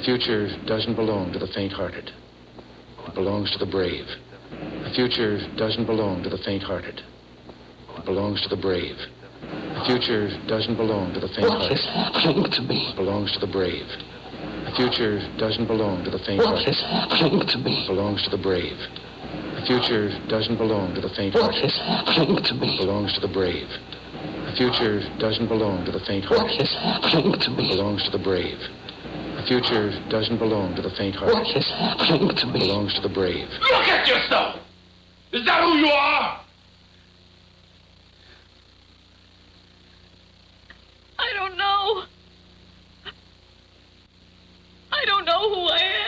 The future doesn't belong to the faint-hearted. It belongs to the brave. The future doesn't belong to the faint-hearted. It belongs to the brave. The future doesn't belong to the faint-hearted. What is happening to me? It belongs to the brave. The future doesn't belong to the faint-hearted. is happening to me? It belongs to the brave. The future doesn't belong to the faint-hearted. is happening to me? It belongs to the brave. The future doesn't belong to the faint-hearted. is happening to me? It belongs to the brave. The future doesn't belong to the faint-hearted. What is happening to It me? belongs to the brave. Look at yourself! Is that who you are? I don't know. I don't know who I am.